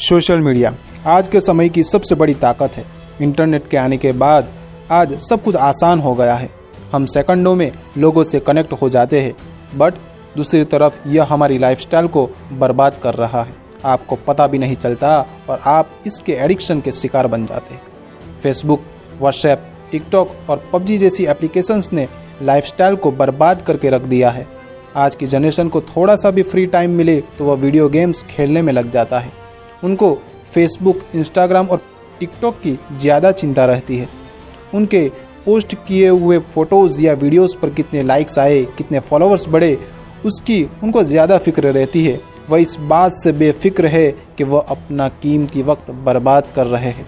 Social media आज के समय की सबसे बड़ी ताकत है। इंटरनेट के आने के बाद आज सब कुछ आसान हो गया है। हम सेकंडों में लोगों से कनेक्ट हो जाते हैं, बट दूसरी तरफ़ यह हमारी लाइफस्टाइल को बर्बाद कर रहा है। आपको पता भी नहीं चलता और आप इसके एडिक्शन के शिकार बन जाते हैं। फेसबुक व्हाट्सएप टिकटॉक और पबजी जैसी एप्लीकेशंस ने लाइफस्टाइल को बर्बाद करके रख दिया है। आज की जनरेशन को थोड़ा सा भी फ्री टाइम मिले तो वह वीडियो गेम्स खेलने में लग जाता है। उनको फेसबुक इंस्टाग्राम और टिकटॉक की ज़्यादा चिंता रहती है। उनके पोस्ट किए हुए फ़ोटोज़ या वीडियोस पर कितने लाइक्स आए, कितने फॉलोअर्स बढ़े, उसकी उनको ज़्यादा फ़िक्र रहती है। वह इस बात से बेफिक्र है कि वह अपना कीमती वक्त बर्बाद कर रहे हैं।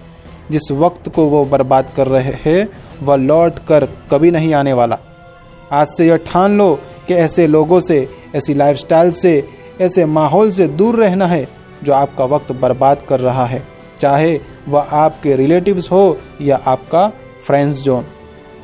जिस वक्त को वो बर्बाद कर रहे हैं, वह लौट कर कभी नहीं आने वाला। आज से यह ठान लो कि ऐसे लोगों से, ऐसी लाइफस्टाइल से, ऐसे माहौल से दूर रहना है जो आपका वक्त बर्बाद कर रहा है, चाहे वह आपके रिलेटिव्स हो या आपका फ्रेंड्स जोन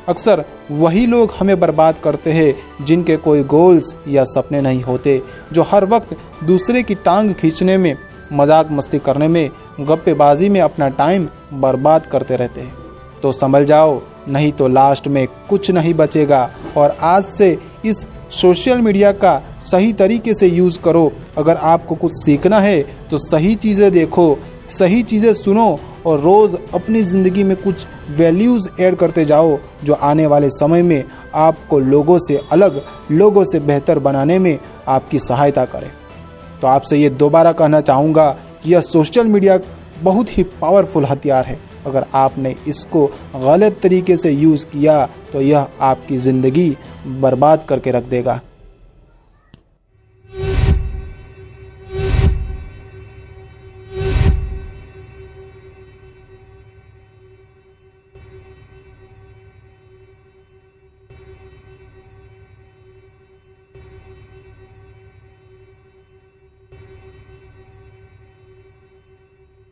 अक्सर वही लोग हमें बर्बाद करते हैं, जिनके कोई गोल्स या सपने नहीं होते, जो हर वक्त दूसरे की टांग खींचने में, मज़ाक मस्ती करने में, गप्पेबाजी में अपना टाइम बर्बाद करते रहते हैं। तो संभल जाओ, नहीं तो लास्ट में कुछ नहीं बचेगा। और आज से इस सोशल मीडिया का सही तरीके से यूज़ करो। अगर आपको कुछ सीखना है तो सही चीज़ें देखो, सही चीज़ें सुनो और रोज़ अपनी ज़िंदगी में कुछ वैल्यूज़ ऐड करते जाओ, जो आने वाले समय में आपको लोगों से अलग, लोगों से बेहतर बनाने में आपकी सहायता करे। तो आपसे ये दोबारा कहना चाहूँगा कि यह सोशल मीडिया बहुत ही पावरफुल हथियार है। अगर आपने इसको गलत तरीके से यूज़ किया तो यह आपकी ज़िंदगी बर्बाद करके रख देगा।